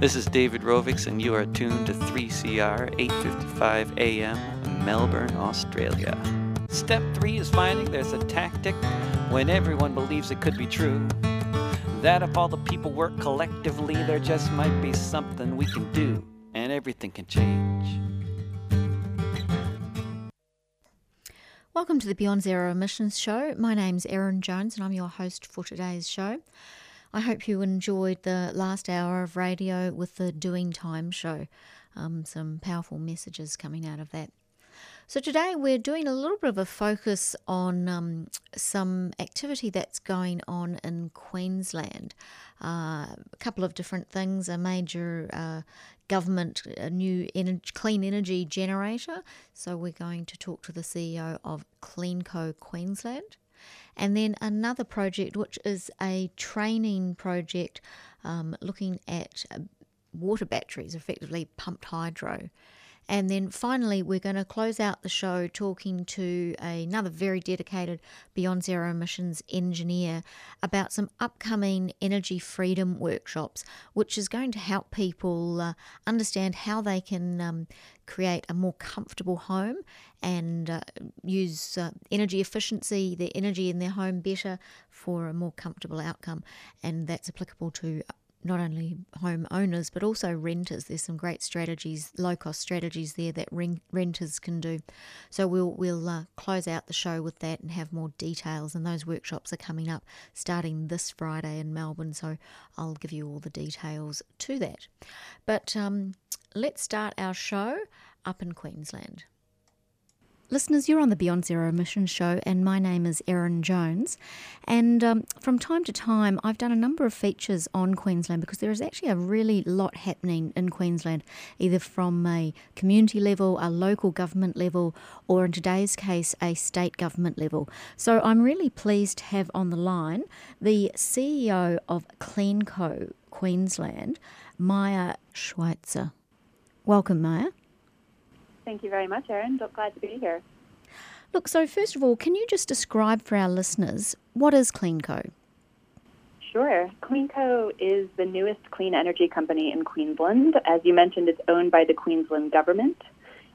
This is David Rovics, and you are tuned to 3CR 8:55 a.m. Melbourne, Australia. Step three is finding there's a tactic when everyone believes it could be true. That if all the people work collectively, there just might be something we can do, and everything can change. Welcome to the Beyond Zero Emissions Show. My name's Erin Jones, and I'm your host for today's show. I hope you enjoyed the last hour of radio with the Doing Time show. Um, some powerful messages coming out of that. So, today we're doing a little bit of a focus on um, some activity that's going on in Queensland. Uh, a couple of different things a major uh, government, a new energy, clean energy generator. So, we're going to talk to the CEO of CleanCo Queensland. And then another project, which is a training project um, looking at uh, water batteries, effectively pumped hydro. And then finally, we're going to close out the show talking to another very dedicated Beyond Zero Emissions engineer about some upcoming energy freedom workshops, which is going to help people uh, understand how they can um, create a more comfortable home and uh, use uh, energy efficiency, their energy in their home better for a more comfortable outcome. And that's applicable to not only home owners but also renters. There's some great strategies, low cost strategies there that renters can do. So we'll we'll uh, close out the show with that and have more details. And those workshops are coming up starting this Friday in Melbourne. So I'll give you all the details to that. But um, let's start our show up in Queensland. Listeners, you're on the Beyond Zero Emissions show, and my name is Erin Jones. And um, from time to time, I've done a number of features on Queensland because there is actually a really lot happening in Queensland, either from a community level, a local government level, or in today's case, a state government level. So I'm really pleased to have on the line the CEO of CleanCo Queensland, Maia Schweizer. Welcome, Maia. Thank you very much, Erin. Glad to be here. Look, so first of all, can you just describe for our listeners what is CleanCo? Sure. CleanCo is the newest clean energy company in Queensland. As you mentioned, it's owned by the Queensland government.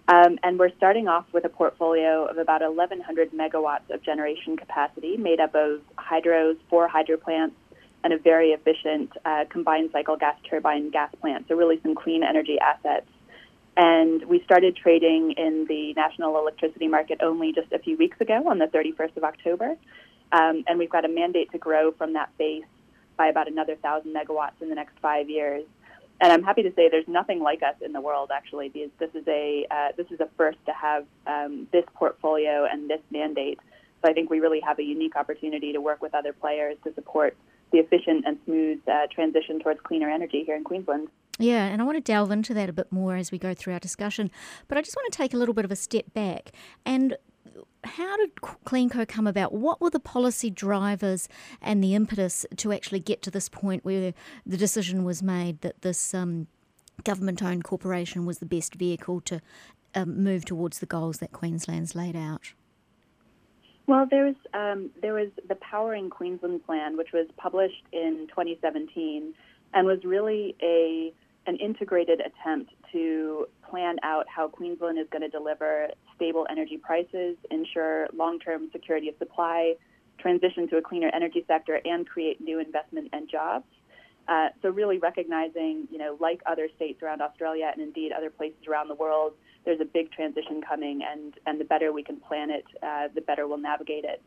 Um, and we're starting off with a portfolio of about 1,100 megawatts of generation capacity made up of hydros, four hydro plants, and a very efficient uh, combined cycle gas turbine gas plant. So, really, some clean energy assets and we started trading in the national electricity market only just a few weeks ago on the 31st of October. Um, and we've got a mandate to grow from that base by about another 1,000 megawatts in the next five years. And I'm happy to say there's nothing like us in the world, actually, this is a, uh, this is a first to have um, this portfolio and this mandate. So I think we really have a unique opportunity to work with other players to support the efficient and smooth uh, transition towards cleaner energy here in Queensland. Yeah, and I want to delve into that a bit more as we go through our discussion. But I just want to take a little bit of a step back and how did CleanCo come about? What were the policy drivers and the impetus to actually get to this point where the decision was made that this um, government owned corporation was the best vehicle to um, move towards the goals that Queensland's laid out? Well, there was um, there was the Powering Queensland Plan, which was published in 2017, and was really a an integrated attempt to plan out how Queensland is going to deliver stable energy prices, ensure long-term security of supply, transition to a cleaner energy sector, and create new investment and jobs. Uh, so really recognizing, you know, like other states around Australia and indeed other places around the world, there's a big transition coming, and, and the better we can plan it, uh, the better we'll navigate it.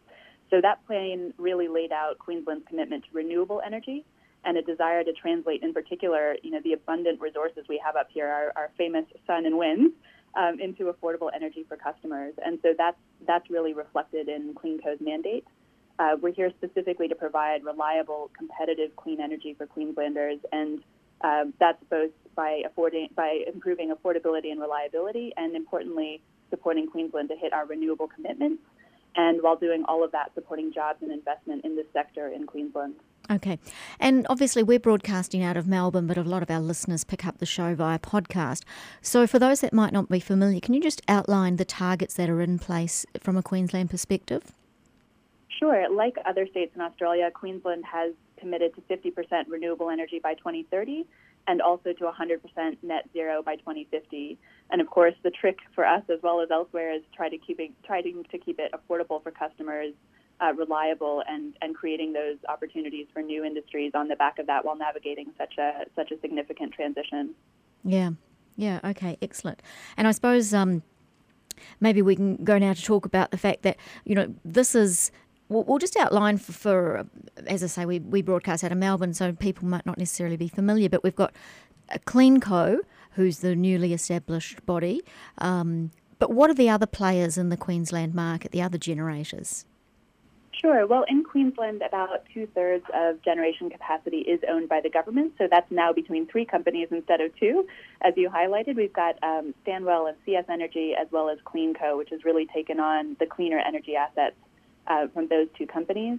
So that plan really laid out Queensland's commitment to renewable energy and a desire to translate, in particular, you know, the abundant resources we have up here, our, our famous sun and winds, um, into affordable energy for customers. And so that's that's really reflected in CleanCo's mandate. Uh, we're here specifically to provide reliable, competitive, clean energy for Queenslanders, and uh, that's both by affording by improving affordability and reliability, and importantly, supporting Queensland to hit our renewable commitments, and while doing all of that, supporting jobs and investment in this sector in Queensland. Okay. And obviously, we're broadcasting out of Melbourne, but a lot of our listeners pick up the show via podcast. So, for those that might not be familiar, can you just outline the targets that are in place from a Queensland perspective? Sure. Like other states in Australia, Queensland has committed to 50% renewable energy by 2030 and also to 100% net zero by 2050. And of course, the trick for us as well as elsewhere is try to keeping trying to keep it affordable for customers, uh, reliable, and and creating those opportunities for new industries on the back of that while navigating such a such a significant transition. Yeah, yeah, okay, excellent. And I suppose um, maybe we can go now to talk about the fact that you know this is we'll, just outline for, for, as I say, we, we broadcast out of Melbourne, so people might not necessarily be familiar, but we've got a CleanCo, who's the newly established body. Um, but what are the other players in the Queensland market, the other generators? Sure. Well, in Queensland, about two thirds of generation capacity is owned by the government. So that's now between three companies instead of two. As you highlighted, we've got um, Stanwell and CS Energy, as well as CleanCo, which has really taken on the cleaner energy assets uh, from those two companies.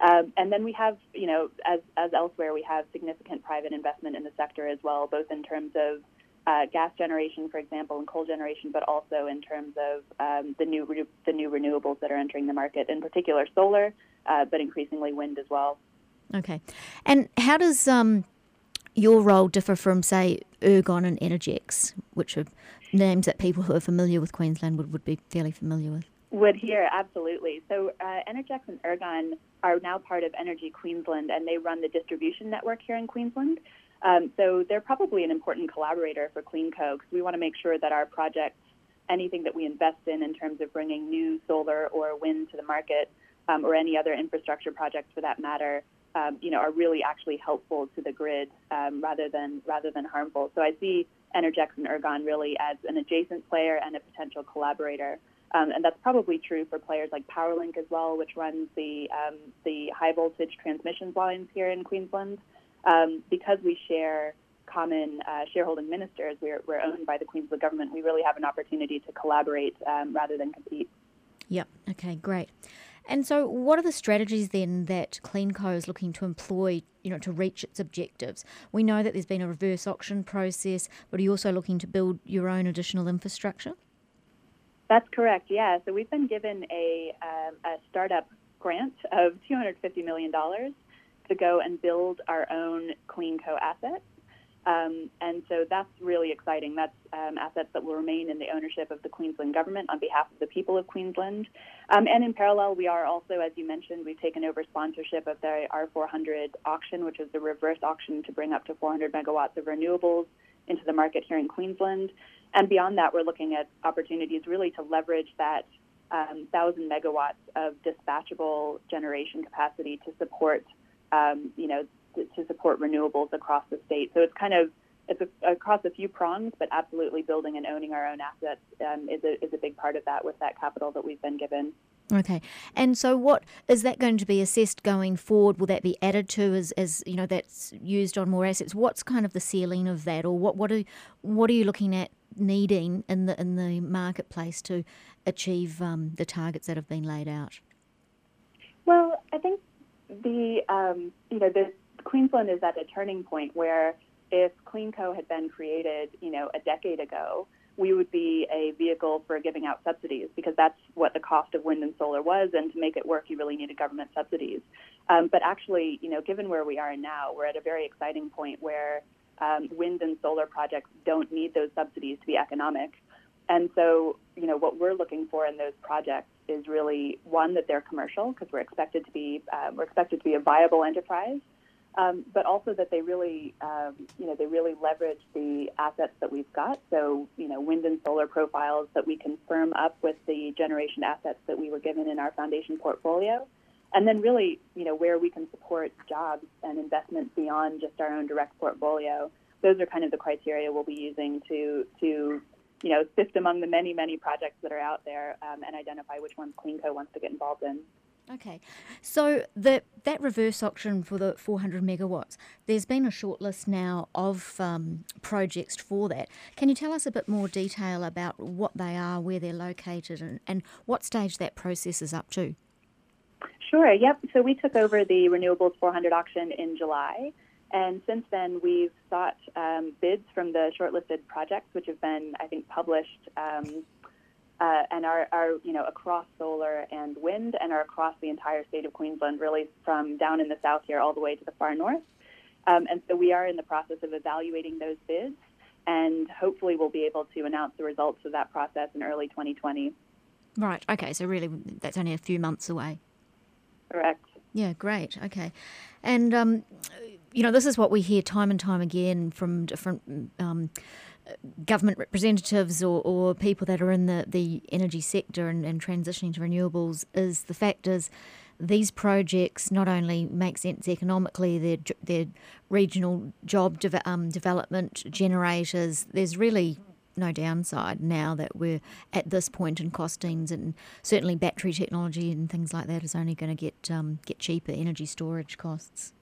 Um, and then we have, you know, as, as elsewhere, we have significant private investment in the sector as well, both in terms of uh, gas generation, for example, and coal generation, but also in terms of um, the new re- the new renewables that are entering the market, in particular solar, uh, but increasingly wind as well. Okay, and how does um, your role differ from, say, Ergon and Energex, which are names that people who are familiar with Queensland would, would be fairly familiar with? Would hear, absolutely. So uh, Energex and Ergon are now part of Energy Queensland, and they run the distribution network here in Queensland. Um, so they're probably an important collaborator for CleanCo because we want to make sure that our projects, anything that we invest in in terms of bringing new solar or wind to the market, um, or any other infrastructure projects for that matter, um, you know, are really actually helpful to the grid um, rather than rather than harmful. So I see Energex and Ergon really as an adjacent player and a potential collaborator. Um, and that's probably true for players like PowerLink as well, which runs the um, the high voltage transmission lines here in Queensland. Um, because we share common uh, shareholding ministers, we're, we're owned by the Queensland government. We really have an opportunity to collaborate um, rather than compete. Yep. Okay. Great. And so, what are the strategies then that CleanCo is looking to employ, you know, to reach its objectives? We know that there's been a reverse auction process, but are you also looking to build your own additional infrastructure? That's correct. Yeah. So we've been given a, um, a startup grant of $250 million to go and build our own CleanCo assets. Um, and so that's really exciting. That's um, assets that will remain in the ownership of the Queensland government on behalf of the people of Queensland. Um, and in parallel, we are also, as you mentioned, we've taken over sponsorship of the R400 auction, which is the reverse auction to bring up to 400 megawatts of renewables into the market here in Queensland. And beyond that, we're looking at opportunities really to leverage that um, 1,000 megawatts of dispatchable generation capacity to support, um, you know, to support renewables across the state. So it's kind of it's a, across a few prongs, but absolutely building and owning our own assets um, is a is a big part of that with that capital that we've been given. Okay, and so what is that going to be assessed going forward? Will that be added to as, as you know that's used on more assets? What's kind of the ceiling of that, or what what are what are you looking at needing in the in the marketplace to achieve um, the targets that have been laid out? Well, I think the um, you know the Queensland is at a turning point where if CleanCo had been created, you know, a decade ago, we would be a vehicle for giving out subsidies because that's what the cost of wind and solar was. And to make it work, you really needed government subsidies. Um, but actually, you know, given where we are now, we're at a very exciting point where um, wind and solar projects don't need those subsidies to be economic. And so, you know, what we're looking for in those projects is really one that they're commercial because we're expected to be uh, we're expected to be a viable enterprise, um, but also that they really, um, you know, they really leverage the assets that we've got. So, you know, wind and solar profiles that we can firm up with the generation assets that we were given in our foundation portfolio. And then really, you know, where we can support jobs and investment beyond just our own direct portfolio. Those are kind of the criteria we'll be using to, to you know, sift among the many, many projects that are out there um, and identify which ones CleanCo wants to get involved in. Okay, so the that reverse auction for the 400 megawatts, there's been a short list now of um, projects for that. Can you tell us a bit more detail about what they are, where they're located, and, and what stage that process is up to? Sure, yep. So we took over the Renewables 400 auction in July. And since then, we've sought um, bids from the shortlisted projects, which have been, I think, published um, uh, and are, are, you know, across solar and wind and are across the entire state of Queensland, really from down in the south here all the way to the far north. Um, and so we are in the process of evaluating those bids, and hopefully we'll be able to announce the results of that process in early 2020. Right. Okay. So really, that's only a few months away. Correct. Yeah. Great. Okay. And um, you know, this is what we hear time and time again from different. Um, government representatives or, or people that are in the, the energy sector and, and transitioning to renewables is the fact is these projects not only make sense economically, they're, they're regional job de- um, development generators. There's really no downside now that we're at this point in costings, and certainly battery technology and things like that is only going to get um, get cheaper energy storage costs.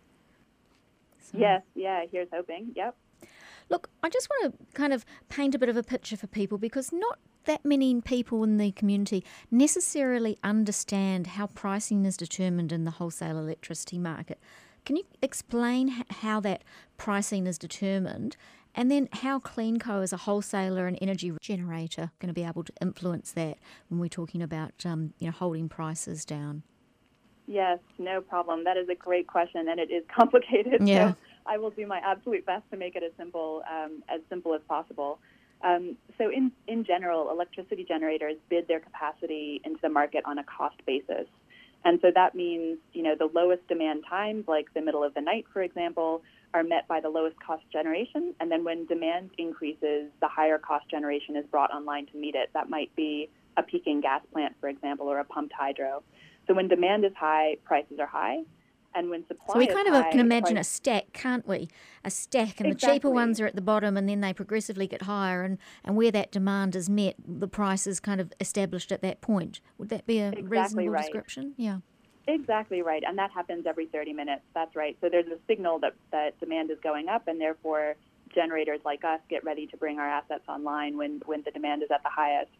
So. Yes, yeah, here's hoping. Yep. Look, I just want to kind of paint a bit of a picture for people because not that many people in the community necessarily understand how pricing is determined in the wholesale electricity market. Can you explain how that pricing is determined and then how CleanCo as a wholesaler and energy generator going to be able to influence that when we're talking about um, you know holding prices down? Yes, no problem. That is a great question, and it is complicated. Yeah. So I will do my absolute best to make it as simple um, as simple as possible. Um, so, in in general, electricity generators bid their capacity into the market on a cost basis, and so that means you know the lowest demand times, like the middle of the night, for example, are met by the lowest cost generation, and then when demand increases, the higher cost generation is brought online to meet it. That might be a peaking gas plant, for example, or a pumped hydro. So when demand is high, prices are high. And when supply so we kind of high, can imagine price... a stack can't we? A stack and exactly. the cheaper ones are at the bottom and then they progressively get higher and, and where that demand is met the price is kind of established at that point. Would that be a exactly reasonable right. description? Yeah. Exactly right and that happens every 30 minutes. That's right. So there's a signal that, that demand is going up and therefore generators like us get ready to bring our assets online when, when the demand is at the highest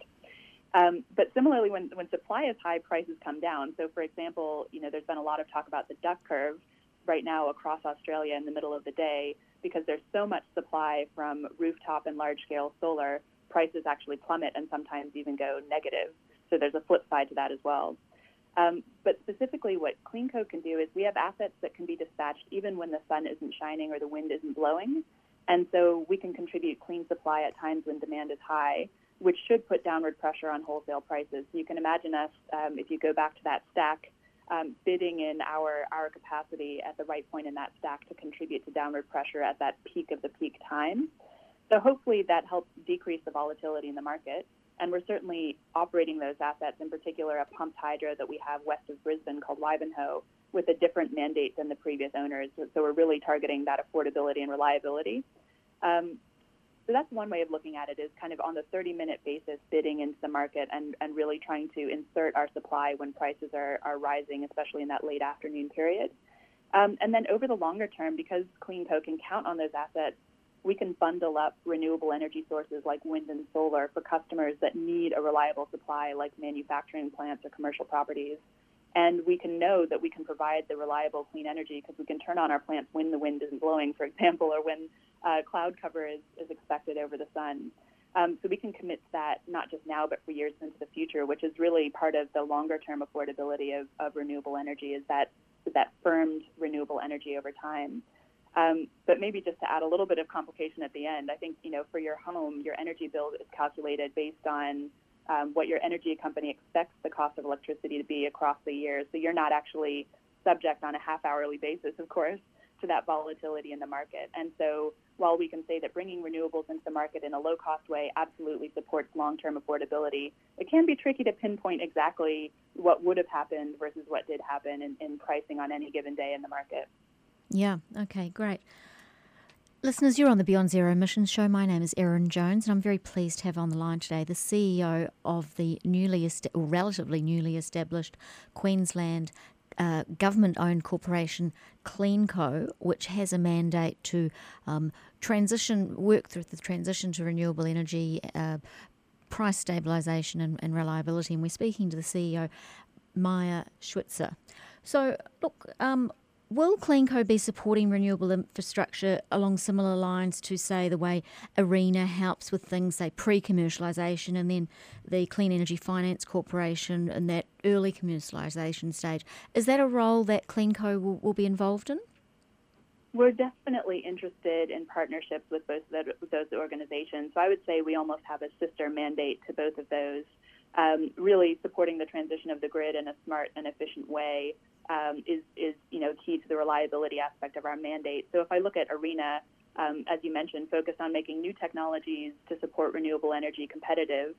um, but similarly, when, when supply is high, prices come down. So, for example, you know, there's been a lot of talk about the duck curve right now across Australia in the middle of the day because there's so much supply from rooftop and large-scale solar. Prices actually plummet and sometimes even go negative. So there's a flip side to that as well. Um, but specifically, what CleanCo can do is we have assets that can be dispatched even when the sun isn't shining or the wind isn't blowing. And so we can contribute clean supply at times when demand is high which should put downward pressure on wholesale prices. You can imagine us, um, if you go back to that stack, um, bidding in our, our capacity at the right point in that stack to contribute to downward pressure at that peak of the peak time. So hopefully that helps decrease the volatility in the market. And we're certainly operating those assets, in particular a pumped hydro that we have west of Brisbane called Wivenhoe, with a different mandate than the previous owners. So we're really targeting that affordability and reliability. Um, so that's one way of looking at it is kind of on the 30 minute basis bidding into the market and, and really trying to insert our supply when prices are, are rising, especially in that late afternoon period. Um, and then over the longer term, because CleanCo can count on those assets, we can bundle up renewable energy sources like wind and solar for customers that need a reliable supply, like manufacturing plants or commercial properties. And we can know that we can provide the reliable clean energy because we can turn on our plants when the wind isn't blowing, for example, or when uh, cloud cover is, is expected over the sun. Um, so we can commit to that not just now, but for years into the future, which is really part of the longer term affordability of, of renewable energy is that, that firmed renewable energy over time. Um, but maybe just to add a little bit of complication at the end, I think, you know, for your home, your energy bill is calculated based on um, what your energy company expects the cost of electricity to be across the year. So you're not actually subject on a half hourly basis, of course, to that volatility in the market. And so while we can say that bringing renewables into the market in a low cost way absolutely supports long term affordability, it can be tricky to pinpoint exactly what would have happened versus what did happen in, in pricing on any given day in the market. Yeah, okay, great. Listeners, you're on the Beyond Zero Emissions show. My name is Erin Jones, and I'm very pleased to have on the line today the CEO of the newly, est- or relatively newly established Queensland uh, government-owned corporation CleanCo, which has a mandate to um, transition, work through the transition to renewable energy, uh, price stabilisation, and, and, reliability. And we're speaking to the CEO, Maia Schweizer. So, look. Um, Will CleanCo be supporting renewable infrastructure along similar lines to, say, the way ARENA helps with things, say, pre commercialisation, and then the Clean Energy Finance Corporation in that early commercialisation stage? Is that a role that CleanCo will, will be involved in? We're definitely interested in partnerships with both of those organizations. So I would say we almost have a sister mandate to both of those, um, really supporting the transition of the grid in a smart and efficient way um, is, is you know key to the reliability aspect of our mandate. So if I look at ARENA, um, as you mentioned, focused on making new technologies to support renewable energy competitive.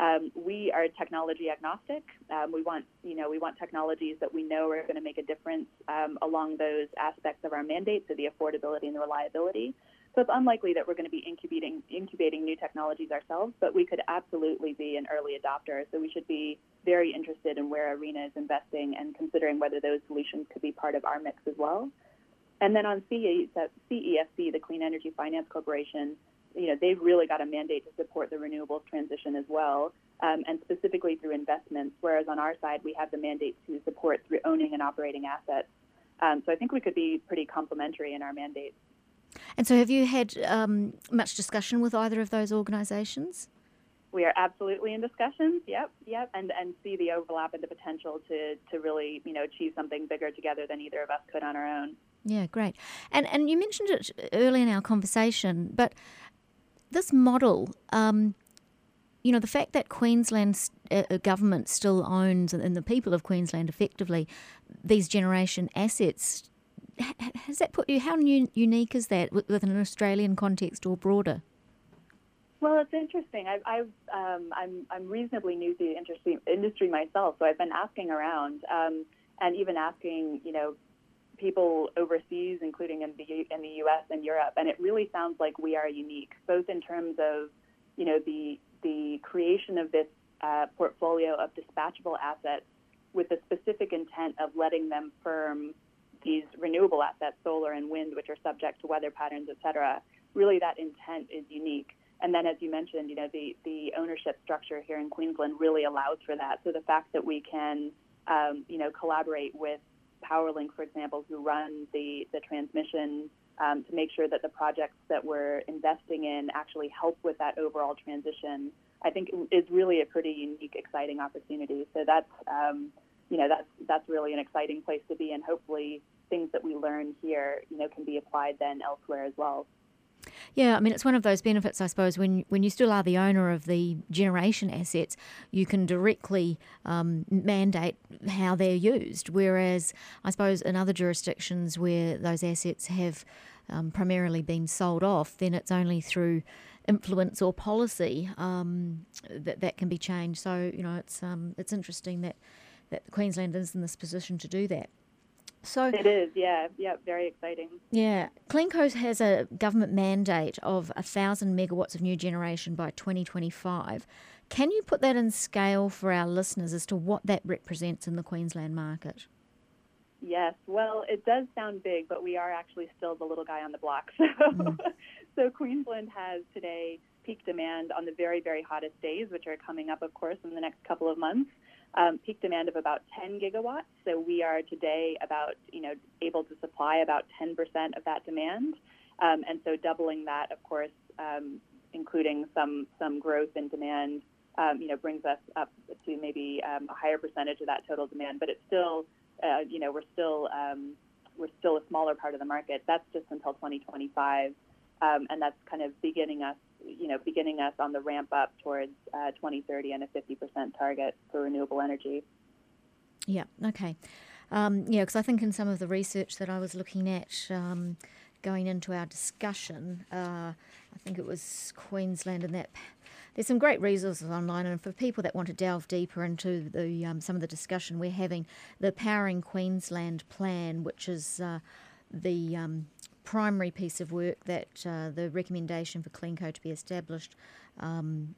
Um, we are technology agnostic. Um, we want, you know, we want technologies that we know are going to make a difference um, along those aspects of our mandate, so the affordability and the reliability. So it's unlikely that we're going to be incubating incubating new technologies ourselves, but we could absolutely be an early adopter. So we should be very interested in where ARENA is investing and considering whether those solutions could be part of our mix as well. And then on CEFC, the Clean Energy Finance Corporation, you know, they've really got a mandate to support the renewables transition as well, um, and specifically through investments. Whereas on our side, we have the mandate to support through owning and operating assets. Um, so I think we could be pretty complementary in our mandates. And so, have you had um, much discussion with either of those organisations? We are absolutely in discussions. Yep, yep, and and see the overlap and the potential to to really you know achieve something bigger together than either of us could on our own. Yeah, great. And and you mentioned it early in our conversation, but this model. Um, you know, the fact that Queensland's uh, uh government still owns, and the people of Queensland effectively, these generation assets has that put you? How unique is that within an Australian context or broader? Well, it's interesting. I've, I've um, I'm I'm reasonably new to the industry industry myself, so I've been asking around um, and even asking, you know, people overseas, including in the in the U.S. and Europe, and it really sounds like we are unique, both in terms of, you know, the the creation of this uh, portfolio of dispatchable assets with the specific intent of letting them firm these renewable assets, solar and wind, which are subject to weather patterns, et cetera, really that intent is unique. And then, as you mentioned, you know, the, the ownership structure here in Queensland really allows for that. So the fact that we can, um, you know, collaborate with PowerLink, for example, who run the, the transmission um, to make sure that the projects that we're investing in actually help with that overall transition, I think is really a pretty unique, exciting opportunity. So that's, um, you know, that's, that's really an exciting place to be. And hopefully things that we learn here, you know, can be applied then elsewhere as well. Yeah, I mean it's one of those benefits, I suppose, when when you still are the owner of the generation assets, you can directly um, mandate how they're used. Whereas, I suppose in other jurisdictions where those assets have um, primarily been sold off, then it's only through influence or policy um, that that can be changed. So you know, it's um, it's interesting that that Queensland is in this position to do that. So it is, yeah, yeah, very exciting. Yeah, CleanCo has a government mandate of a thousand megawatts of new generation by 2025. Can you put that in scale for our listeners as to what that represents in the Queensland market? Yes, well, it does sound big, but we are actually still the little guy on the block. So, mm. so Queensland has today peak demand on the very, very hottest days, which are coming up, of course, in the next couple of months um, peak demand of about 10 gigawatts. So we are today about, you know, able to supply about 10% of that demand. Um, and so doubling that, of course, um, including some, some growth in demand, um, you know, brings us up to maybe um, a higher percentage of that total demand. But it's still, uh, you know, we're still, um, we're still a smaller part of the market. That's just until 2025. and that's kind of beginning us you know, beginning us on the ramp up towards uh, 2030 and a 50% target for renewable energy. Yeah, okay. Um, yeah, because I think in some of the research that I was looking at um, going into our discussion, uh, I think it was Queensland and that. There's some great resources online, and for people that want to delve deeper into the um, some of the discussion we're having, the Powering Queensland plan, which is uh, the um, primary piece of work that uh, the recommendation for CleanCo to be established um,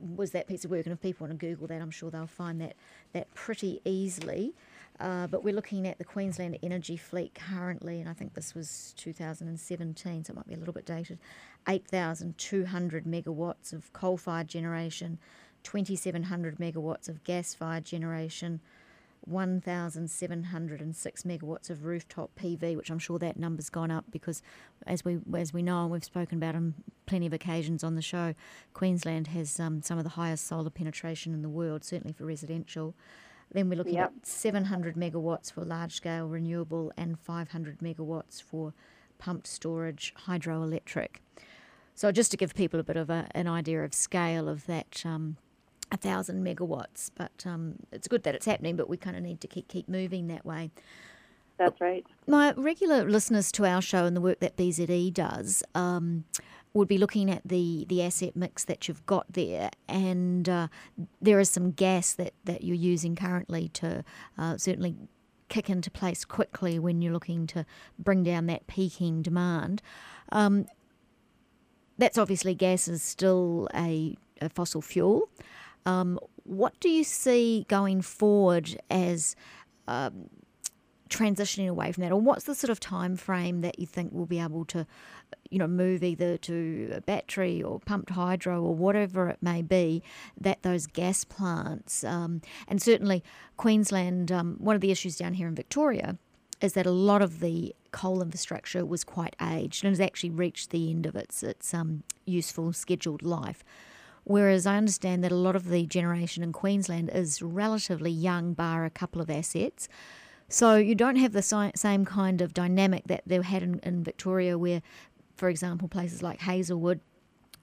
was that piece of work. And if people want to Google that, I'm sure they'll find that that pretty easily. Uh, but we're looking at the Queensland energy fleet currently, and I think this was 2017, so it might be a little bit dated. 8,200 megawatts of coal fired generation, 2,700 megawatts of gas fired generation, 1,706 megawatts of rooftop PV, which I'm sure that number's gone up because, as we as we know and we've spoken about on plenty of occasions on the show, Queensland has um, some of the highest solar penetration in the world, certainly for residential. Then we're looking Yep. at 700 megawatts for large scale renewable and 500 megawatts for pumped storage hydroelectric. So just to give people a bit of a, an idea of scale of that. Um, a thousand megawatts, but um, it's good that it's happening. But we kind of need to keep keep moving that way. That's right. My regular listeners to our show and the work that BZE does um, would be looking at the, the asset mix that you've got there, and uh, there is some gas that, that you're using currently to uh, certainly kick into place quickly when you're looking to bring down that peaking demand. Um, that's obviously gas is still a, a fossil fuel. Um, what do you see going forward as um, transitioning away from that, or what's the sort of time frame that you think we'll be able to, you know, move either to a battery or pumped hydro or whatever it may be, that those gas plants, um, and certainly Queensland, um, one of the issues down here in Victoria is that a lot of the coal infrastructure was quite aged and has actually reached the end of its its um, useful scheduled life. Whereas I understand that a lot of the generation in Queensland is relatively young, bar a couple of assets. So you don't have the same kind of dynamic that they had in, in Victoria, where, for example, places like Hazelwood,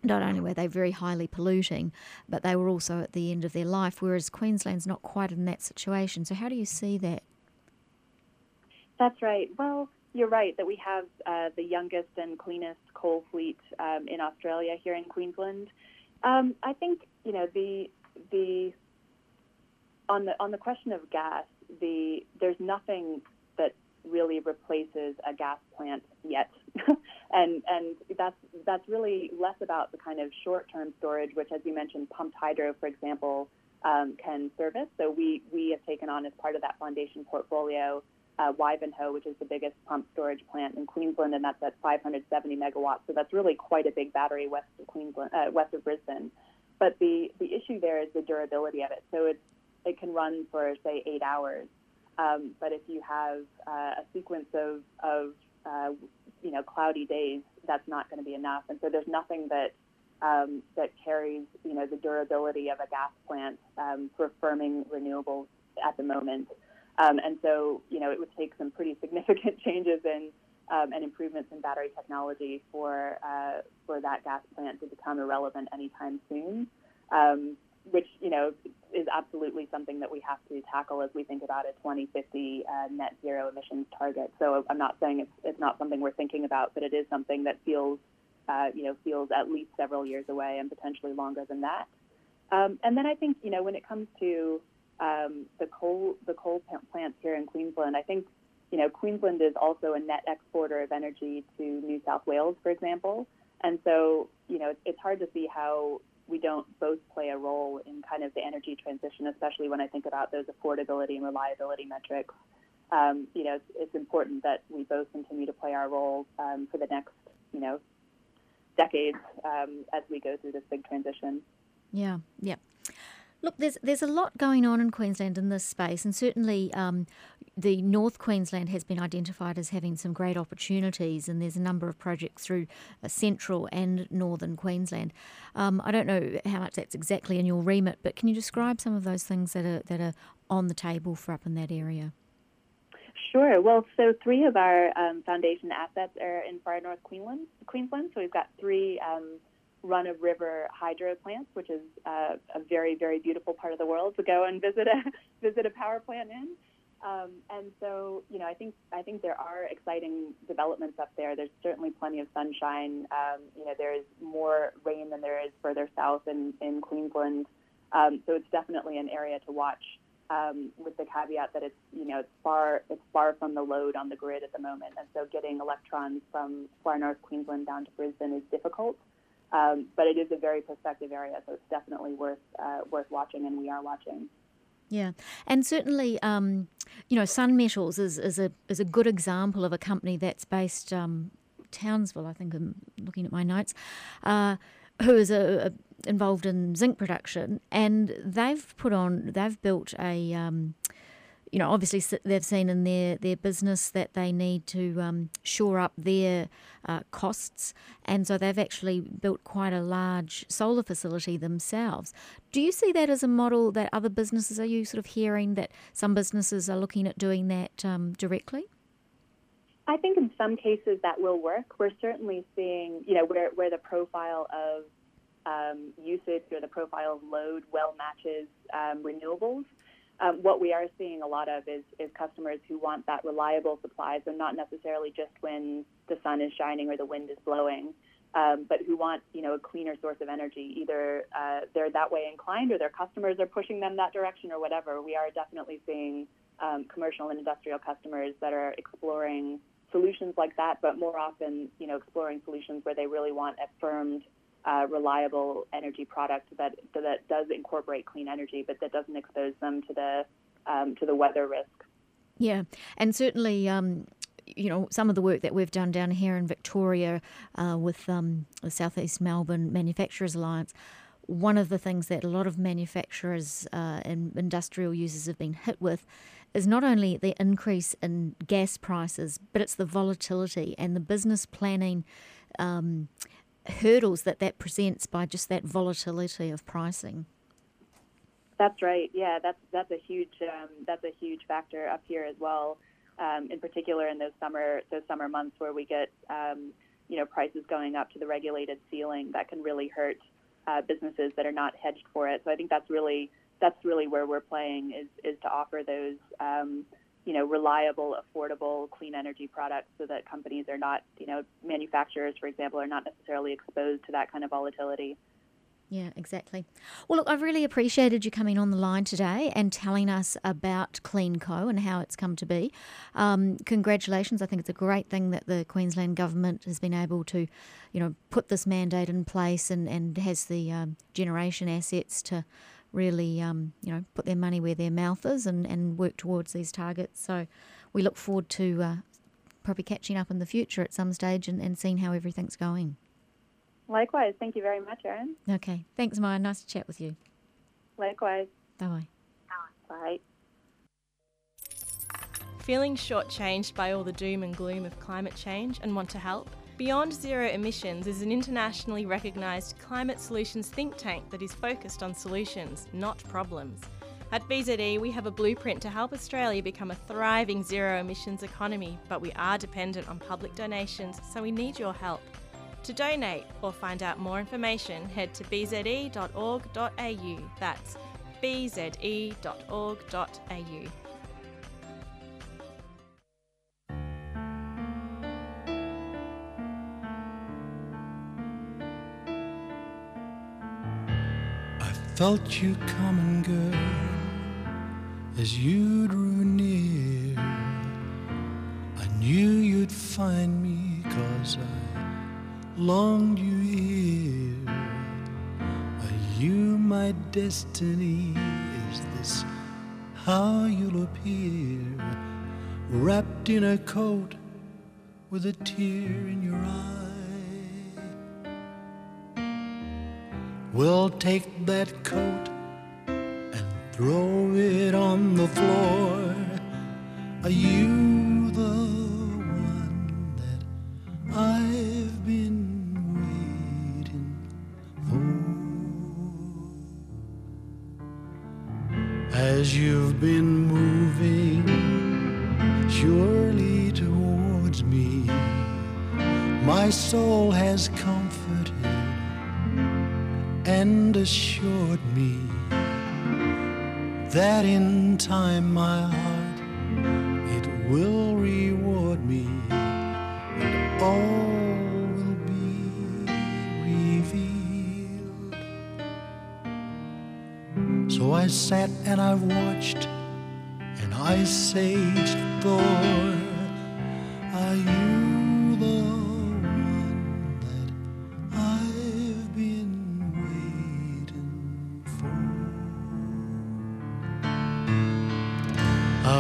not only were they very highly polluting, but they were also at the end of their life, whereas Queensland's not quite in that situation. So how do you see that? That's right. Well, you're right that we have uh, the youngest and cleanest coal fleet um, in Australia here in Queensland. Um, I think you know the the on the on the question of gas, the there's nothing that really replaces a gas plant yet, and and that's that's really less about the kind of short-term storage, which, as you mentioned, pumped hydro, for example, um, can service. So we we have taken on as part of that foundation portfolio uh, Wivenhoe, which is the biggest pump storage plant in Queensland, and that's at 570 megawatts. So that's really quite a big battery west of Queensland, uh, west of Brisbane. But the the issue there is the durability of it. So it's it can run for say eight hours. Um, but if you have uh, a sequence of of uh, you know cloudy days, that's not going to be enough. And so there's nothing that um, that carries you know the durability of a gas plant um, for firming renewables at the moment. Um, and so, you know, it would take some pretty significant changes in um, and improvements in battery technology for uh, for that gas plant to become irrelevant anytime soon. Um, which you know is absolutely something that we have to tackle as we think about a 2050 uh, net zero emissions target. So I'm not saying it's it's not something we're thinking about, but it is something that feels uh, you know feels at least several years away and potentially longer than that. Um, and then I think you know when it comes to um, the coal the coal plants here in Queensland. I think you know Queensland is also a net exporter of energy to New South Wales, for example, and so you know it's, hard to see how we don't both play a role in kind of the energy transition, especially when I think about those affordability and reliability metrics. Um, you know, it's, it's, important that we both continue to play our role um, for the next, you know, decades um, as we go through this big transition. Yeah, yeah. Look, there's there's a lot going on in Queensland in this space, and certainly um, the North Queensland has been identified as having some great opportunities, and there's a number of projects through uh, central and northern Queensland. Um, I don't know how much that's exactly in your remit, but can you describe some of those things that are that are on the table for up in that area? Sure. Well, so three of our um, foundation assets are in far north Queensland. Queensland. So we've got three um, run of river hydro plants, which is uh, a very, very beautiful part of the world to go and visit a visit a power plant in. Um, and so, you know, I think I think there are exciting developments up there. There's certainly plenty of sunshine. Um, you know, there is more rain than there is further south in in Queensland. Um, so it's definitely an area to watch. Um, with the caveat that it's you know it's far it's far from the load on the grid at the moment, and so getting electrons from far north Queensland down to Brisbane is difficult. Um, but it is a very prospective area, so it's definitely worth uh, worth watching, and we are watching. Yeah, and certainly, um, you know, Sun Metals is, is a is a good example of a company that's based um, Townsville. I think I'm looking at my notes. Uh, who is a, a, involved in zinc production, and they've put on they've built a um, you know, obviously they've seen in their, their business that they need to um, shore up their uh, costs, and so they've actually built quite a large solar facility themselves. Do you see that as a model that other businesses are you sort of hearing that some businesses are looking at doing that um, directly? I think in some cases that will work. We're certainly seeing, you know, where, where the profile of um, usage or the profile of load well matches um, renewables. Um, what we are seeing a lot of is, is customers who want that reliable supply, so not necessarily just when the sun is shining or the wind is blowing, um, but who want you know a cleaner source of energy. Either uh, they're that way inclined, or their customers are pushing them that direction, or whatever. We are definitely seeing um, commercial and industrial customers that are exploring solutions like that, but more often, you know, exploring solutions where they really want a firmed, uh, reliable energy product that that does incorporate clean energy, but that doesn't expose them to the um, to the weather risk. Yeah, and certainly. Um, you know, some of the work that we've done down here in Victoria uh, with um, the Southeast Melbourne Manufacturers Alliance, one of the things that a lot of manufacturers uh, and industrial users have been hit with is not only the increase in gas prices, but it's the volatility and the business planning um, hurdles that that presents by just that volatility of pricing. That's right. Yeah, that's that's a huge um, that's a huge factor up here as well. Um, in particular, in those summer those summer months where we get um, you know prices going up to the regulated ceiling, that can really hurt uh, businesses that are not hedged for it. So I think that's really that's really where we're playing is is to offer those um, you know reliable, affordable, clean energy products so that companies are not you know manufacturers, for example, are not necessarily exposed to that kind of volatility. Yeah, exactly. Well, look, I've really appreciated you coming on the line today and telling us about CleanCo and how it's come to be. Um, congratulations. I think it's a great thing that the Queensland government has been able to, you know, put this mandate in place and, and has the um, generation assets to really, um, you know, put their money where their mouth is and, and work towards these targets. So we look forward to uh, probably catching up in the future at some stage and, and seeing how everything's going. Likewise. Thank you very much, Erin. Okay. Thanks, Maia. Nice to chat with you. Likewise. Bye. Bye. Feeling shortchanged by all the doom and gloom of climate change and want to help? Beyond Zero Emissions is an internationally recognised climate solutions think tank that is focused on solutions, not problems. At BZE, we have a blueprint to help Australia become a thriving zero emissions economy, but we are dependent on public donations, so we need your help. To donate or find out more information, head to bze.org.au. That's bze.org.au. felt you coming, girl, as you drew near. I knew you'd find me, cause I longed you here. Are you my destiny? Is this how you'll appear? Wrapped in a coat with a tear in your eye. We'll take that coat and throw it on the floor. Are you the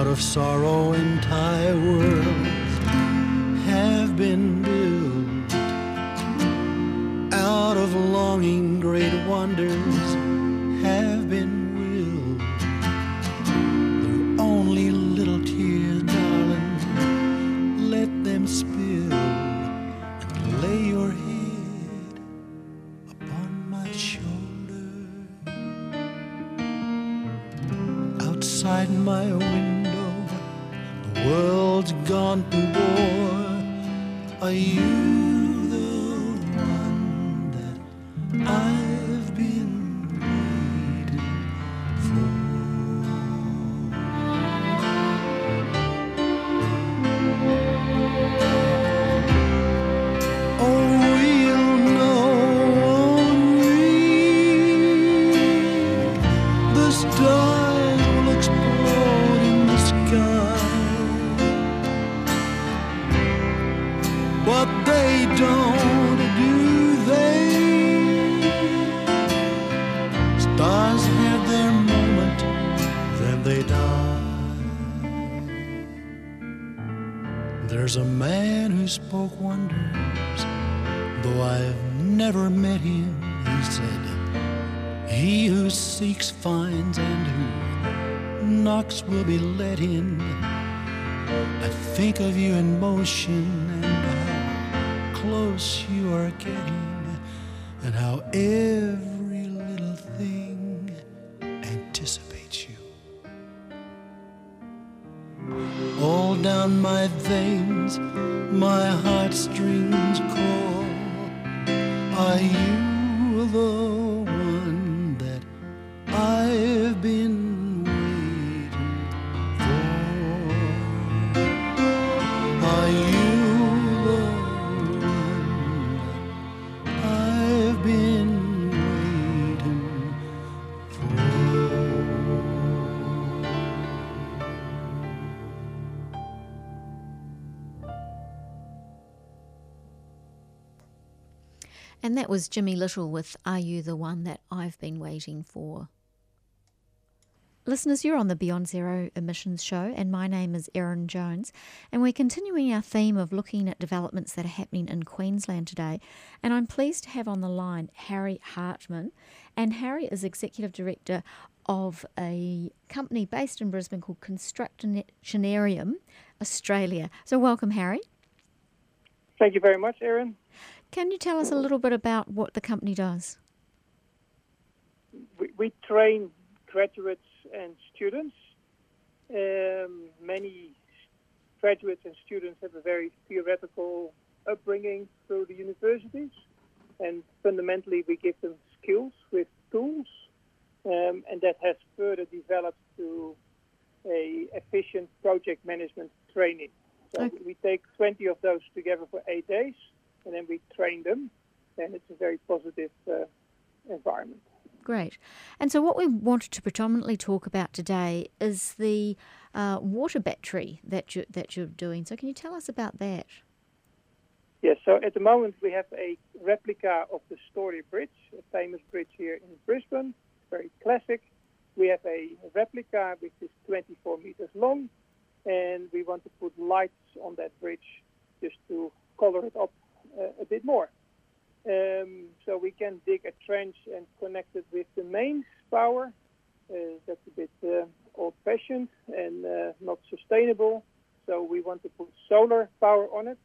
out of sorrow entire worlds have been built out of longing great wonders Down my veins, my heartstrings call. Are you the And that was Jimmy Little with Are You the One That I've Been Waiting For? Listeners, you're on the Beyond Zero Emissions Show, and my name is Erin Jones. And we're continuing our theme of looking at developments that are happening in Queensland today. And I'm pleased to have on the line Harry Hartman. And Harry is Executive Director of a company based in Brisbane called Constructionarium Australia. So, welcome, Harry. Thank you very much, Erin. Can you tell us a little bit about what the company does? We, we train graduates and students. Um, many graduates and students have a very theoretical upbringing through the universities, and fundamentally, we give them skills with tools, um, and that has further developed to a efficient project management training. So Okay. we take 20 of those together for eight days, and then we train them, and it's a very positive uh, environment. Great. And so, what we wanted to predominantly talk about today is the uh, water battery that you that you're doing. So, can you tell us about that? Yes, so at the moment we have a replica of the Story Bridge, a famous bridge here in Brisbane, very classic. We have a replica which is 24 meters long, and we want to put lights on that bridge just to color it up a bit more. Um, so we can dig a trench and connect it with the mains power. Uh, that's a bit uh, old-fashioned and uh, not sustainable. So we want to put solar power on it.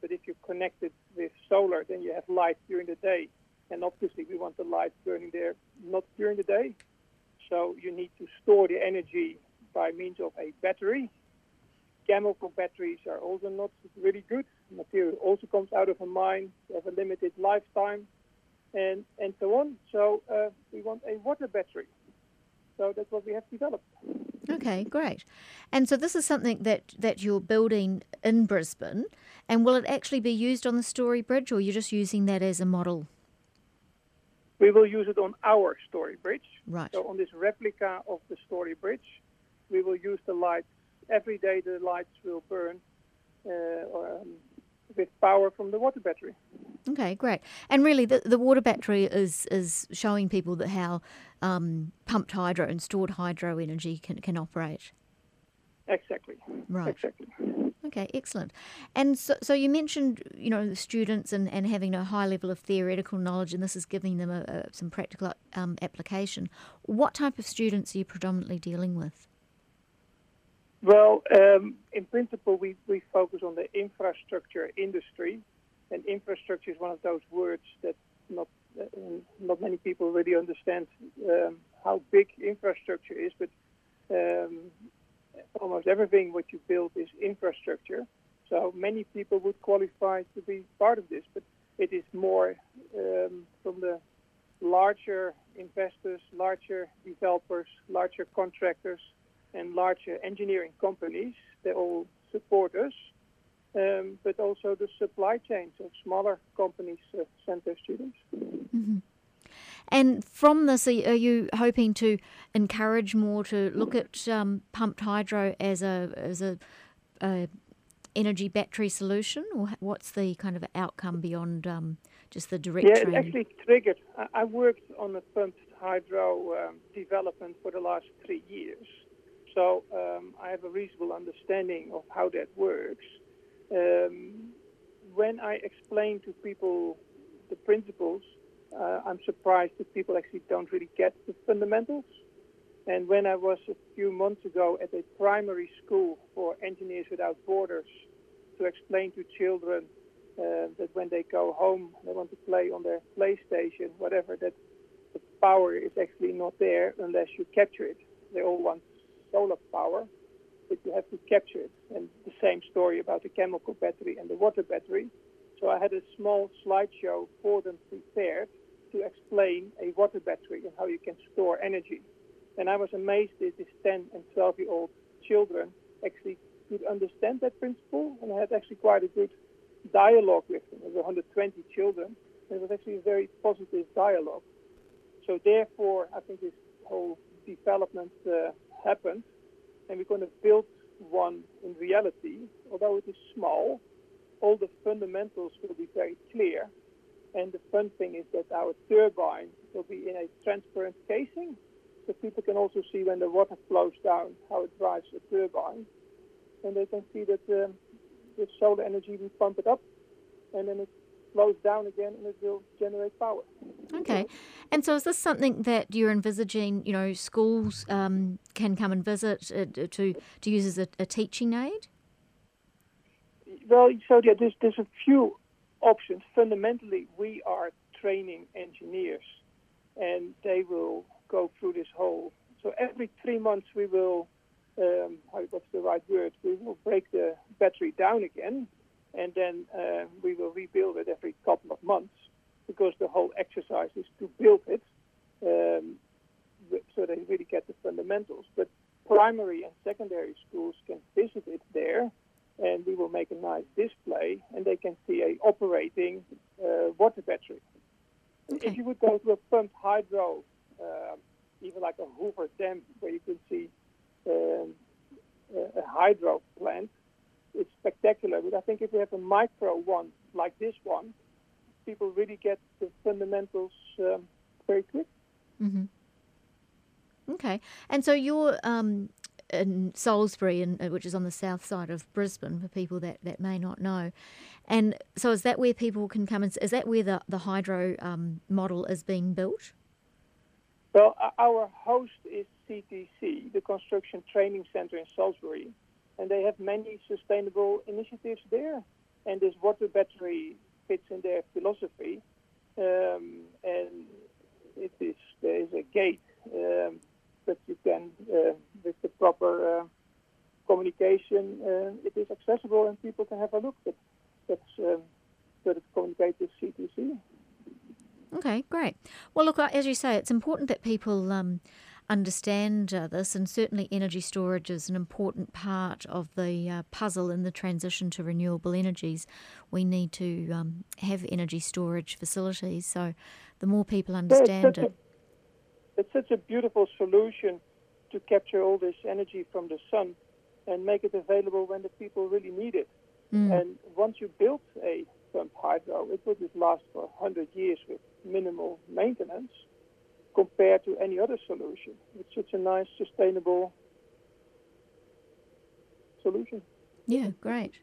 But if you connect it with solar, then you have light during the day. And obviously, we want the light burning there not during the day. So you need to store the energy by means of a battery. Chemical batteries are also not really good. Material also comes out of a mine. They have a limited lifetime, and and so on. So uh, we want a water battery. So that's what we have developed. Okay, great. And so, this is something that that you're building in Brisbane. And will it actually be used on the Story Bridge, or you're just using that as a model? We will use it on our Story Bridge. Right. So on this replica of the Story Bridge, we will use the lights every day. The lights will burn uh, or, um, with power from the water battery. Okay, great. And really, the, the water battery is is showing people that how um, pumped hydro and stored hydro energy can, can operate. Exactly. Right. Exactly. Okay, excellent. And so, so you mentioned, you know, the students and, and having a high level of theoretical knowledge, and this is giving them a, a, some practical um, application. What type of students are you predominantly dealing with? Well, um, in principle, we, we focus on the infrastructure industry, and infrastructure is one of those words that not uh, not many people really understand um, how big infrastructure is. But um, almost everything what you build is infrastructure. So many people would qualify to be part of this, but it is more um, from the larger investors, larger developers, larger contractors, and larger engineering companies. They all support us, um, but also the supply chains of smaller companies uh, send their students. Mm-hmm. And from this, are you hoping to encourage more to look at um, pumped hydro as a as a, a, energy battery solution, or what's the kind of outcome beyond um, just the direct? Yeah, training? it actually triggered. I worked on a pumped hydro um, development for the last three years, so um, I have a reasonable understanding of how that works. Um, when I explain to people the principles, uh, I'm surprised that people actually don't really get the fundamentals. And when I was a few months ago at a primary school for Engineers Without Borders to explain to children uh, that when they go home, they want to play on their PlayStation, whatever, that the power is actually not there unless you capture it. They all want solar power, but you have to capture it. And the same story about the chemical battery and the water battery. So I had a small slideshow for them prepared to explain a water battery and how you can store energy. And I was amazed that these 10 and 12 year old children actually could understand that principle. And I had actually quite a good dialogue with them. There were 120 children. And it was actually a very positive dialogue. So therefore, I think this whole development uh, happened. And we're going to build one in reality. Although it is small, all the fundamentals will be very clear. And the fun thing is that our turbine will be in a transparent casing so people can also see when the water flows down how it drives the turbine. And they can see that um, the solar energy, we pump it up and then it flows down again and it will generate power. Okay. And so is this something that you're envisaging, you know, schools um, can come and visit uh, to, to use as a, a, teaching aid? Well, so yeah, there's, there's a few options. Fundamentally, we are training engineers and they will go through this whole. So every three months we will, um, what's the right word? We will break the battery down again, and then uh, we will rebuild it every couple of months because the whole exercise is to build it um, so they really get the fundamentals. But primary and secondary schools can visit it there, and we will make a nice display, and they can see a operating uh, water battery. Okay. If you would go to a pumped hydro uh, even like a Hoover Dam, where you can see um, a hydro plant. It's spectacular, but I think if we have a micro one like this one, people really get the fundamentals um, very quick. Mm-hmm. Okay, and so you're um, in Salisbury, in, uh, which is on the south side of Brisbane, for people that, that may not know. And so, is that where people can come? And is that where the the hydro um, model is being built? Well, our host is CTC, the Construction Training Center in Salisbury, and they have many sustainable initiatives there. And this water battery fits in their philosophy. Um, and it is there is a gate um, that you can, uh, with the proper uh, communication, uh, it is accessible and people can have a look. But that's um, that communicates with CTC. Okay, great. Well, look, as you say, it's important that people um, understand uh, this, and certainly energy storage is an important part of the uh, puzzle in the transition to renewable energies. We need to um, have energy storage facilities, so the more people understand yeah, it's it. A, it's such a beautiful solution to capture all this energy from the sun and make it available when the people really need it. Mm. And once you build a pumped hydro, it will just last for 100 years with minimal maintenance compared to any other solution. It's such a nice, sustainable solution. Yeah, great.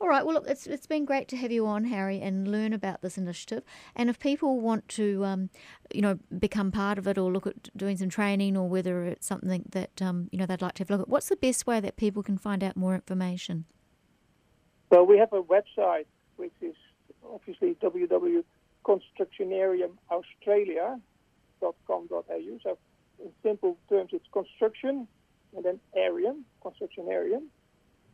All right. Well, look, it's it's been great to have you on, Harry, and learn about this initiative. And if people want to, um, you know, become part of it or look at doing some training, or whether it's something that um, you know they'd like to have a look at, what's the best way that people can find out more information? Well, we have a website which is obviously www.constructionariumaustralia.com.au. So in simple terms, it's construction, and then Arium, construction Arium.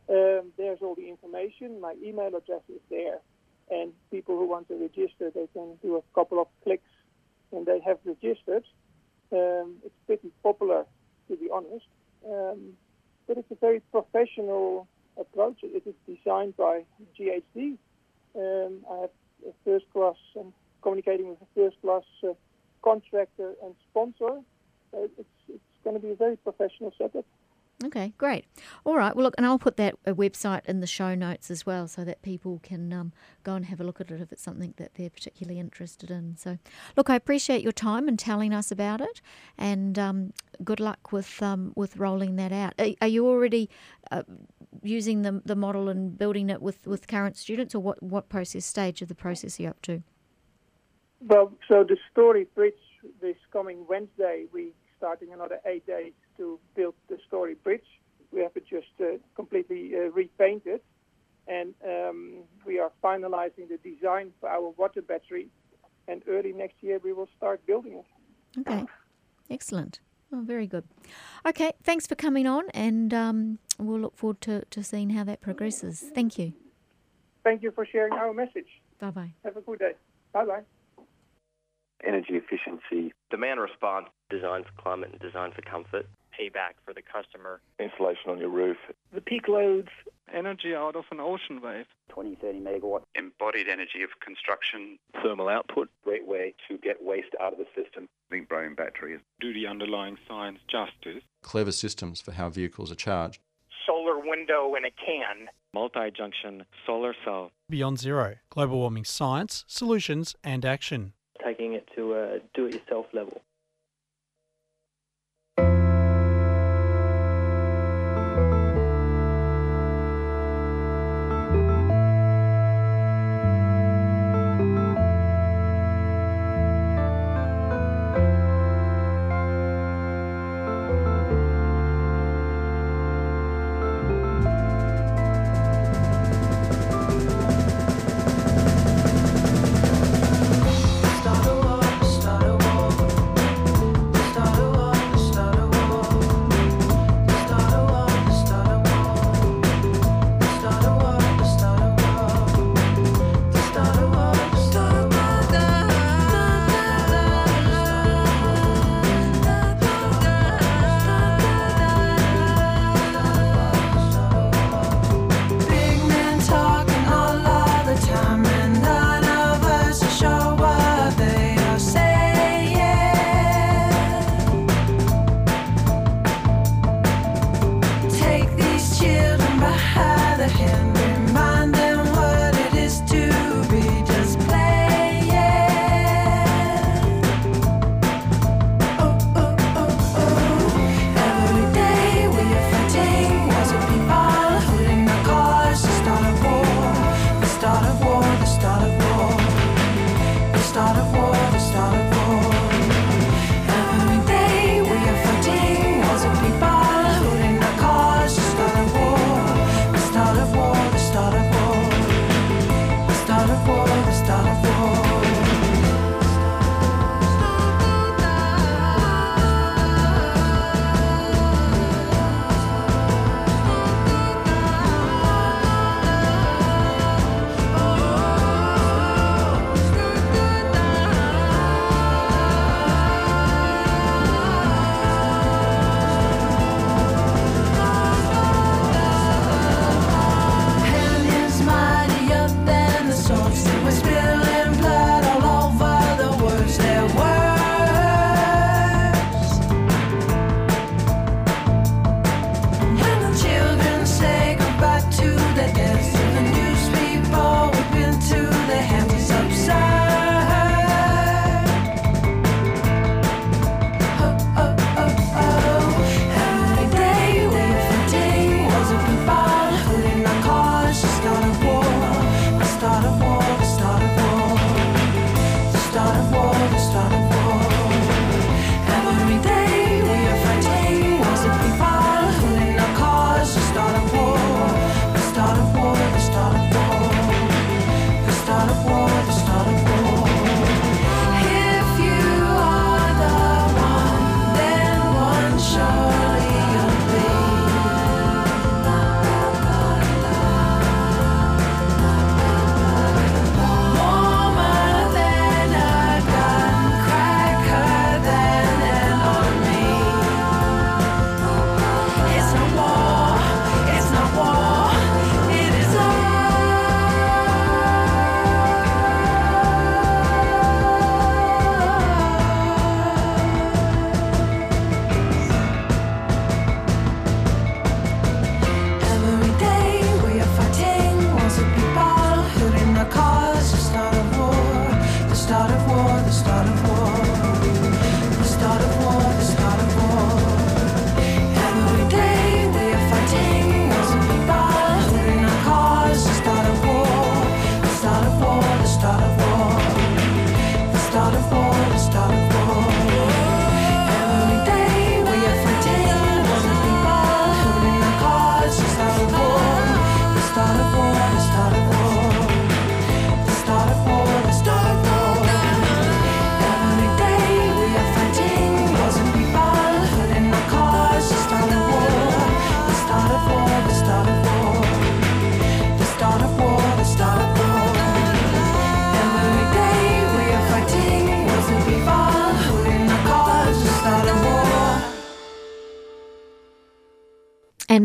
Um, there's all the information. My email address is there. And people who want to register, they can do a couple of clicks and they have registered. Um, it's pretty popular, to be honest. Um, but it's a very professional approach. It is designed by GHD. Um, I have a first class, I'm communicating with a first class uh, contractor and sponsor. Uh, it's, it's going to be a very professional setup. Okay, great. All right. Well, look, and I'll put that uh, website in the show notes as well, so that people can um, go and have a look at it if it's something that they're particularly interested in. So, look, I appreciate your time and telling us about it, and um, good luck with um, with rolling that out. Are, are you already uh, using the the model and building it with, with current students, or what what process stage of the process are you up to? Well, so the story bridge this coming Wednesday, we starting another eight days to build the story bridge. We have it just uh, completely uh, repainted, and um, we are finalizing the design for our water battery. And early next year, we will start building it. Okay, excellent. Oh, very good. Okay, thanks for coming on, and um, we'll look forward to, to seeing how that progresses. Thank you. Thank you for sharing our message. Bye bye. Have a good day. Bye bye. Energy efficiency, demand response, design for climate and design for comfort, payback for the customer. insulation on your roof, The peak loads, energy out of an ocean wave. 20, 30 megawatt. Embodied energy of construction. thermal output, great way to get waste out of the system. Think bromine batteries. Do the underlying science justice. Clever systems for how vehicles are charged. Solar window in a can. Multi-junction solar cell. Beyond Zero, global warming science, solutions and action. Taking it to a do-it-yourself level.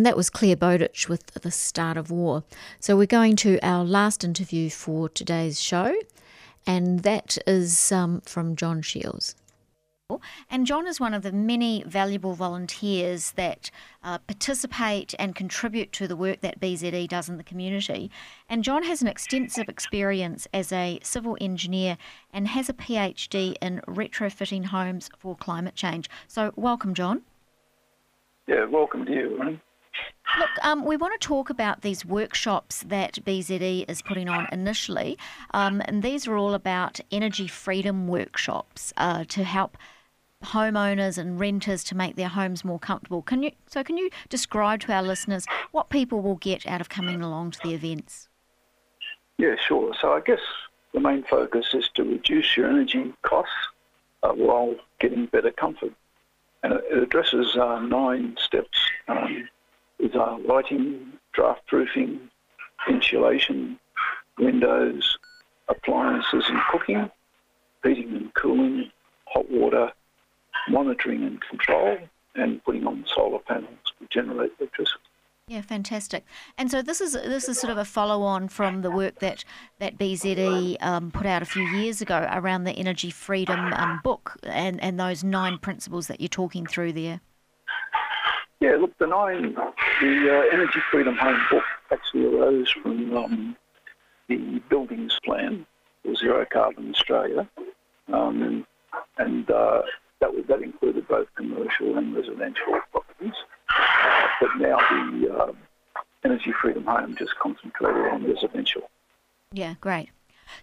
And that was Clare Bowditch with The Start of War. So we're going to our last interview for today's show, and that is um, from John Shields. And John is one of the many valuable volunteers that uh, participate and contribute to the work that BZE does in the community. And John has an extensive experience as a civil engineer and has a PhD in retrofitting homes for climate change. So, welcome, John. Yeah, welcome to you. Look, um, we want to talk about these workshops that BZE is putting on initially, um, and these are all about energy freedom workshops uh, to help homeowners and renters to make their homes more comfortable. Can you so can you describe to our listeners what people will get out of coming along to the events? Yeah, sure. So I guess the main focus is to reduce your energy costs uh, while getting better comfort, and it, addresses uh, nine steps. Um, is our lighting, draft proofing, insulation, windows, appliances and cooking, heating and cooling, hot water, monitoring and control, and putting on solar panels to generate electricity. Yeah, fantastic. And so this is this is sort of a follow on from the work that that BZE um, put out a few years ago around the energy freedom um, book and and those nine principles that you're talking through there. Yeah, look, the nine the uh, energy freedom home book actually arose from um, the buildings plan for zero carbon Australia, um, and uh, that was, that included both commercial and residential properties. Uh, but now the uh, energy freedom home just concentrated on residential. Yeah, great.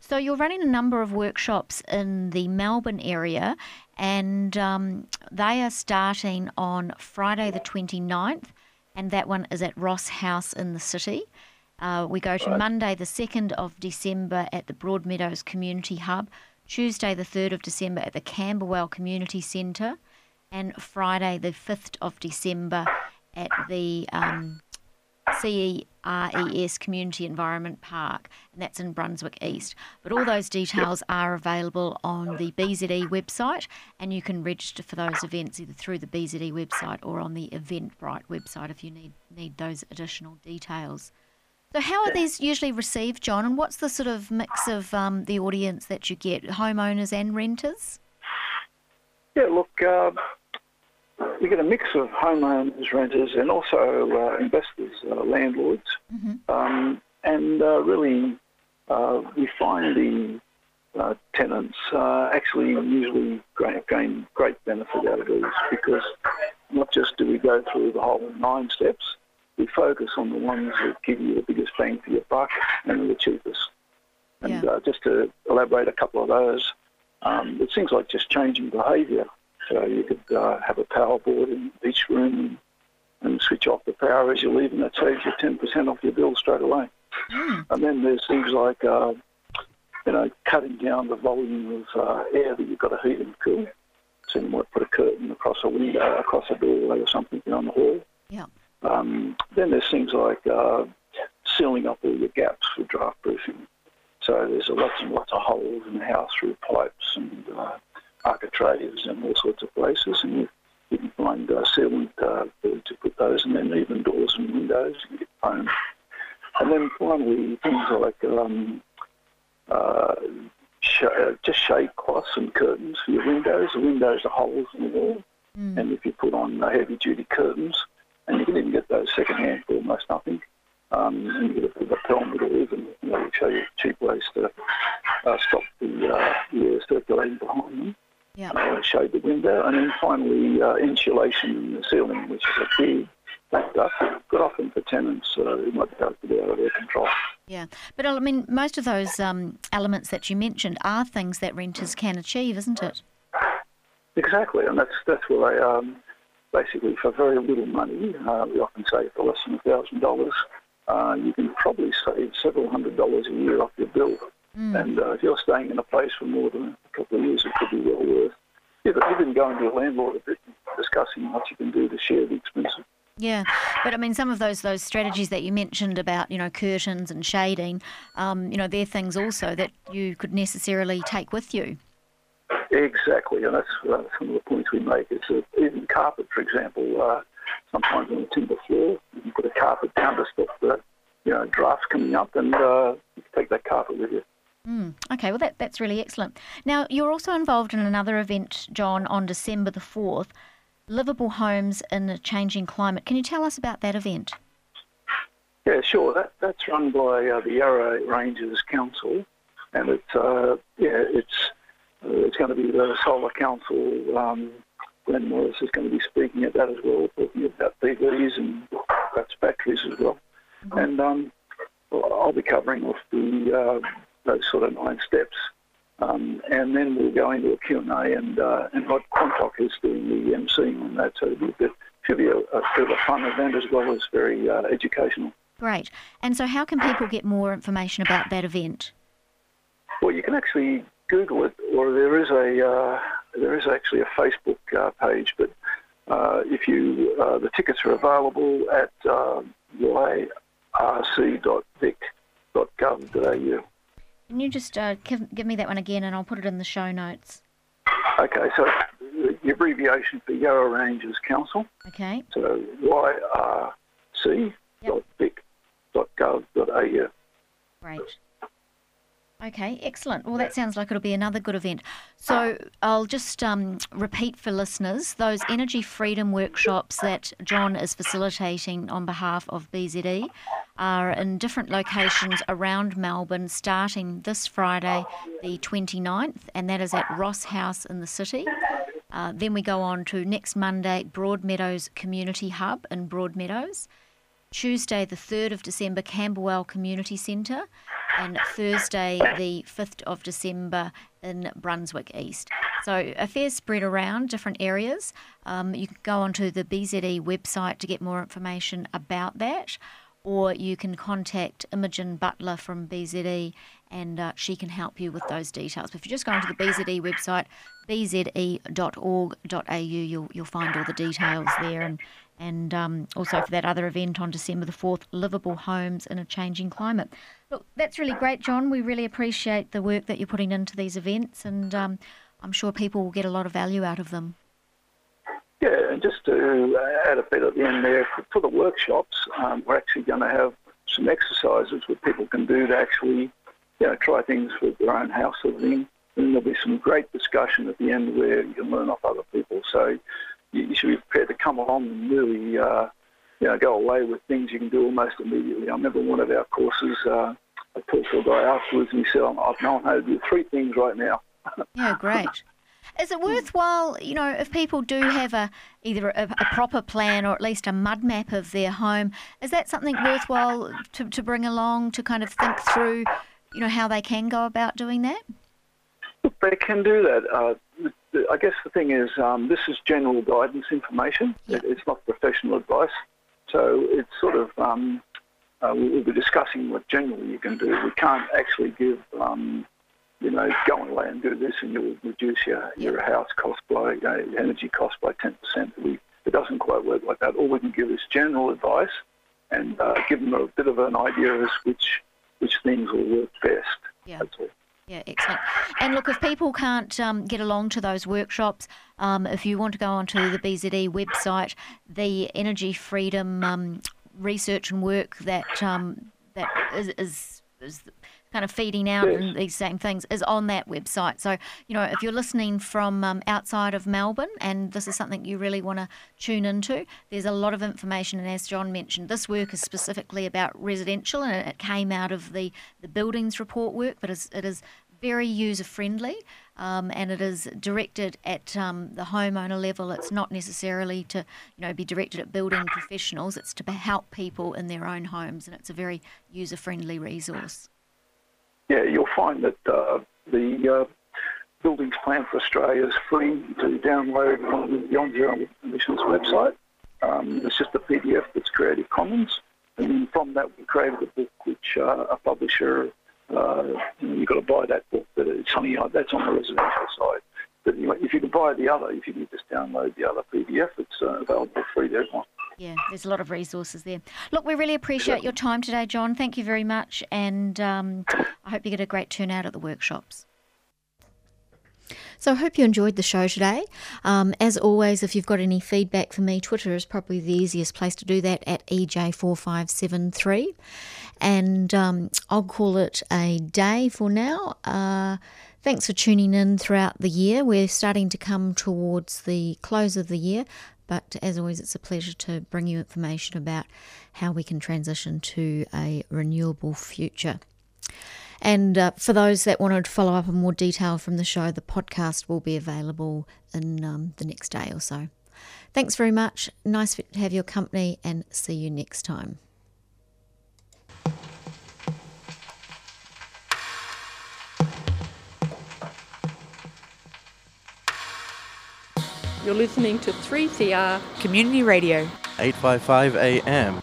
So you're running a number of workshops in the Melbourne area, and um, they are starting on Friday the 29th, and that one is at Ross House in the city. Uh, we go to right. Monday the 2nd of December at the Broadmeadows Community Hub, Tuesday, the 3rd of December, at the Camberwell Community Centre, and Friday, the 5th of December, at the um, CERES Community Environment Park, and that's in Brunswick East. But all those details are available on the BZE website, and you can register for those events either through the BZE website or on the Eventbrite website if you need, need those additional details. So, how are these usually received, John? And what's the sort of mix of um, the audience that you get, homeowners and renters? Yeah, look, uh, we get a mix of homeowners, renters, and also uh, investors, uh, landlords. Mm-hmm. Um, and uh, really, uh, we find the uh, tenants actually usually gain great benefit out of these because not just do we go through the whole nine steps, we focus on the ones that give you the biggest bang for your buck and are the cheapest. And yeah. uh, just to elaborate a couple of those, um, it seems like just changing behaviour. So you could uh, have a power board in each room and, and, switch off the power as you leave, and that saves you 10% off your bill straight away. Mm. And then there's things like, uh, you know, cutting down the volume of uh, air that you've got to heat and cool. So you might put a curtain across a window, across a doorway or something on the hall. Yeah. Um, then there's things like uh, sealing up all your gaps for draft proofing. So there's lots and lots of holes in the house through pipes and uh, architraves and all sorts of places, and you, you can find uh, sealant uh, to put those, and then even doors and windows and get foam. And then finally things like um, uh, sh- uh, just shade cloths and curtains for your windows. The windows are holes in the wall, mm. and if you put on uh, heavy duty curtains, and you can even get those second hand for almost nothing. Um, and you get a bit of a pelmet or even, you know, show you cheap ways to uh, stop the, uh, the air circulating behind them. Yeah. Uh, shade the window. And then finally, uh, insulation in the ceiling, which is a big factor, but often for tenants uh, who might be able to be out of their control. Yeah, but I mean, most of those um, elements that you mentioned are things that renters can achieve, isn't it? Exactly, and that's that's where they um, basically for very little money, uh, we often say for less than a thousand dollars, uh, you can probably save several hundred dollars a year off your bill. Mm. And uh, if you're staying in a place for more than a couple of years, it could be well worth. Yeah, but even going to your landlord a bit, discussing what you can do to share the expense. Yeah, but I mean, some of those those strategies that you mentioned about you know curtains and shading, um, you know, they're things also that you could necessarily take with you. Exactly, and that's uh, some of the points we make. Is that even carpet, for example, uh, sometimes on the timber floor. You can put a carpet down to stop the you know drafts coming up, and uh, you can take that carpet with you. Mm, okay, well, that, that's really excellent. Now, you're also involved in another event, John, on December the 4th Livable Homes in a Changing Climate. Can you tell us about that event? Yeah, sure. That, that's run by uh, the Yarra Ranges Council, and it's uh, yeah, it's uh, it's going to be the Solar Council. Um, Glenn Morris is going to be speaking at that as well, talking about PVs and perhaps batteries as well. Mm-hmm. And um, I'll be covering off the uh, those sort of nine steps. Um, and then we'll go into a Q&A and, uh, and Rod Quantock is doing the emceeing on that, so it'll be a bit, should be a, a bit of a fun event as well as very uh, educational. Great. And so how can people get more information about that event? Well, you can actually Google it, or there is a uh, there is actually a Facebook uh, page. But uh, if you uh, the tickets are available at uh, yrc.vic.gov.au. Can you just uh, give, give me that one again and I'll put it in the show notes? Okay, so the abbreviation for Yarra Ranges Council. Okay. So yrc.vic.gov.au. Great. Okay, excellent. Well, that sounds like it'll be another good event. So I'll just um, repeat for listeners those energy freedom workshops that John is facilitating on behalf of BZE are in different locations around Melbourne starting this Friday, the 29th, and that is at Ross House in the city. Uh, then we go on to next Monday, Broadmeadows Community Hub in Broadmeadows. Tuesday, the 3rd of December, Camberwell Community Centre, and Thursday, the 5th of December, in Brunswick East. So a fair spread around different areas. Um, you can go onto the BZE website to get more information about that, or you can contact Imogen Butler from BZE and uh, she can help you with those details. But if you just go onto the BZE website, bze.org.au, you'll, you'll find all the details there and and um, also for that other event on December the 4th, Livable Homes in a Changing Climate. Look, that's really great, John. We really appreciate the work that you're putting into these events, and um, I'm sure people will get a lot of value out of them. Yeah, and just to add a bit at the end there, for the workshops, um, we're actually going to have some exercises where people can do to actually, you know, try things with their own house living. And there'll be some great discussion at the end where you can learn off other people. So you should be prepared to come along and really, uh, you know, go away with things you can do almost immediately. I remember one of our courses, uh, I talked to a guy afterwards and he said, I've known how to do three things right now. yeah, great. Is it worthwhile, you know, if people do have a either a, a, proper plan or at least a mud map of their home, is that something worthwhile to, to bring along to kind of think through, you know, how they can go about doing that? They can do that. Uh, I guess the thing is, um, this is general guidance information. It, it's not professional advice. So it's sort of, um, uh, we'll be discussing what generally you can do. We can't actually give, um, you know, go and and do this and you'll reduce your, your house cost by, uh, energy cost by 10%. We, it doesn't quite work like that. All we can give is general advice and uh, give them a bit of an idea as which, which things will work best. Yeah. That's all. Yeah, excellent. And look, if people can't um, get along to those workshops, um, if you want to go onto the BZE website, the energy freedom um, research and work that um, that is, is, is kind of feeding out yes. and these same things is on that website. So, you know, if you're listening from um, outside of Melbourne and this is something you really want to tune into, there's a lot of information. And as John mentioned, this work is specifically about residential and it came out of the, the buildings report work, but it is very user friendly um, and it is directed at um, the homeowner level. It's not necessarily to you know be directed at building professionals. It's to help people in their own homes, and it's a very user friendly resource. Yeah, you'll find that uh, the uh, Buildings Plan for Australia is free to download on the Beyond Zero Emissions website. Um, it's just a PDF that's Creative Commons. And from that, we created a book which uh, a publisher uh, you've got to buy that book, but it's something like that's on the residential side. But anyway, if you can buy the other, if you can just download the other PDF, it's uh, available free to everyone. Yeah, there's a lot of resources there. Look, we really appreciate your time today, John. Thank you very much, and um, I hope you get a great turnout at the workshops. So I hope you enjoyed the show today. Um, as always, if you've got any feedback for me, Twitter is probably the easiest place to do that at EJ4573. And um, I'll call it a day for now. Uh, thanks for tuning in throughout the year. We're starting to come towards the close of the year, but as always, it's a pleasure to bring you information about how we can transition to a renewable future. And uh, for those that wanted to follow up in more detail from the show, the podcast will be available in um, the next day or so. Thanks very much. Nice to have your company and see you next time. You're listening to 3CR Community Radio, 855 AM.